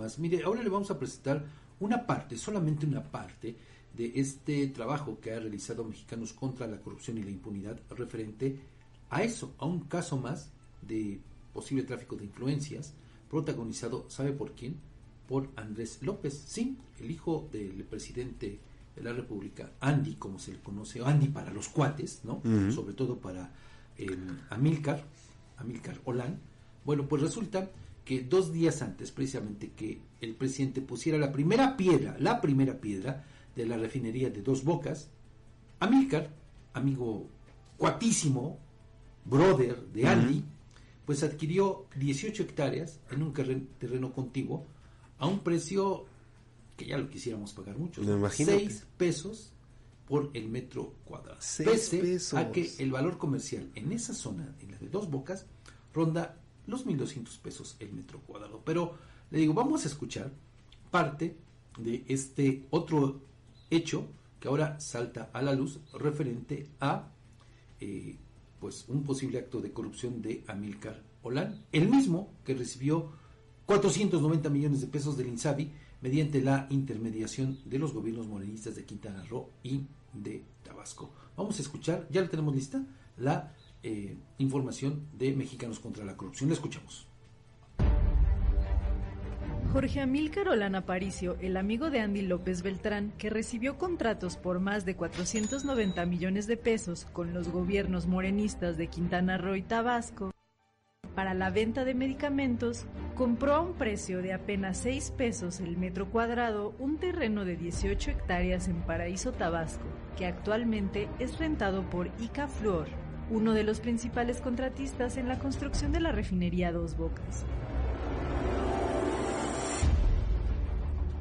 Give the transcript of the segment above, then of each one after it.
más. Mire, ahora le vamos a presentar una parte, solamente una parte, de este trabajo que ha realizado Mexicanos contra la Corrupción y la Impunidad referente a eso, a un caso más de posible tráfico de influencias, protagonizado, ¿sabe por quién? Por Andrés López, sí, el hijo del presidente de la República, Andy, como se le conoce, Andy para los cuates, ¿no? Sobre todo para eh, Amílcar, Amílcar Olán. Bueno, pues resulta que dos días antes, precisamente, que el presidente pusiera la primera piedra, la primera piedra de la refinería de Dos Bocas, Amílcar, amigo cuatísimo, brother de Andy, pues adquirió 18 hectáreas en un terreno contiguo a un precio que ya lo quisiéramos pagar mucho, 6 pesos por el metro cuadrado. Pese pesos. a que el valor comercial en esa zona, en la de Dos Bocas, ronda los 1.200 pesos el metro cuadrado. Pero le digo, vamos a escuchar parte de este otro hecho que ahora salta a la luz referente a eh, pues un posible acto de corrupción de Amilcar Olán, el mismo que recibió 490 millones de pesos del INSABI mediante la intermediación de los gobiernos morenistas de Quintana Roo y de Tabasco. Vamos a escuchar, ya la tenemos lista, la eh, información de Mexicanos contra la Corrupción. La escuchamos. Jorge Amílcar Olán Aparicio, el amigo de Andy López Beltrán, que recibió contratos por más de 490 millones de pesos con los gobiernos morenistas de Quintana Roo y Tabasco, para la venta de medicamentos, compró a un precio de apenas 6 pesos el metro cuadrado un terreno de 18 hectáreas en Paraíso, Tabasco, que actualmente es rentado por Ica Fluor, uno de los principales contratistas en la construcción de la refinería Dos Bocas.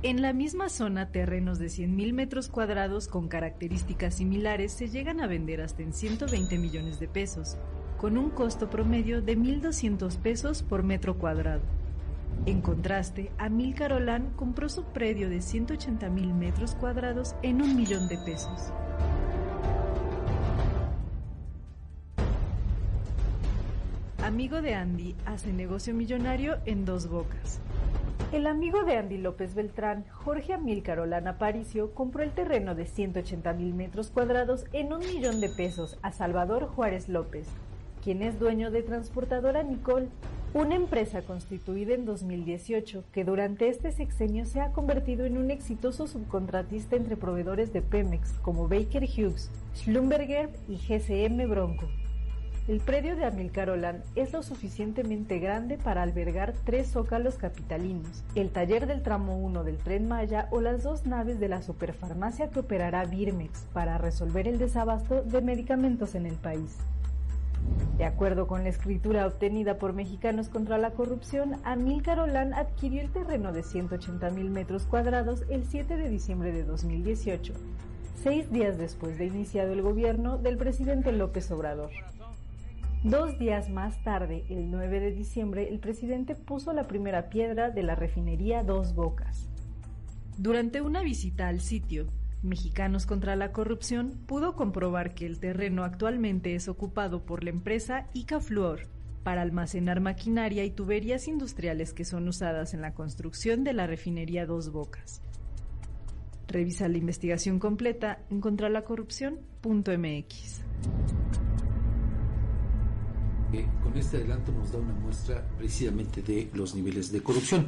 En la misma zona, terrenos de 100.000 metros cuadrados con características similares se llegan a vender hasta en 120 millones de pesos, con un costo promedio de 1.200 pesos por metro cuadrado. En contraste, Amil Carolán compró su predio de 180.000 metros cuadrados en un millón de pesos. Amigo de Andy hace negocio millonario en dos bocas. El amigo de Andy López Beltrán, Jorge Amílcar Olana Aparicio, compró el terreno de 180 mil metros cuadrados en un millón de pesos a Salvador Juárez López, quien es dueño de Transportadora Nicole, una empresa constituida en 2018 que durante este sexenio se ha convertido en un exitoso subcontratista entre proveedores de Pemex como Baker Hughes, Schlumberger y GCM Bronco. El predio de Amilcar Olán es lo suficientemente grande para albergar tres zócalos capitalinos, el taller del tramo 1 del tren Maya o las dos naves de la superfarmacia que operará Birmex para resolver el desabasto de medicamentos en el país. De acuerdo con la escritura obtenida por Mexicanos contra la Corrupción, Amilcar Olán adquirió el terreno de 180 mil metros cuadrados el 7 de diciembre de 2018, seis días después de iniciado el gobierno del presidente López Obrador. Dos días más tarde, el 9 de diciembre, el presidente puso la primera piedra de la refinería Dos Bocas. Durante una visita al sitio, Mexicanos contra la Corrupción pudo comprobar que el terreno actualmente es ocupado por la empresa Ica Fluor para almacenar maquinaria y tuberías industriales que son usadas en la construcción de la refinería Dos Bocas. Revisa la investigación completa en contralacorrupción.mx con este adelanto nos da una muestra precisamente de los niveles de corrupción.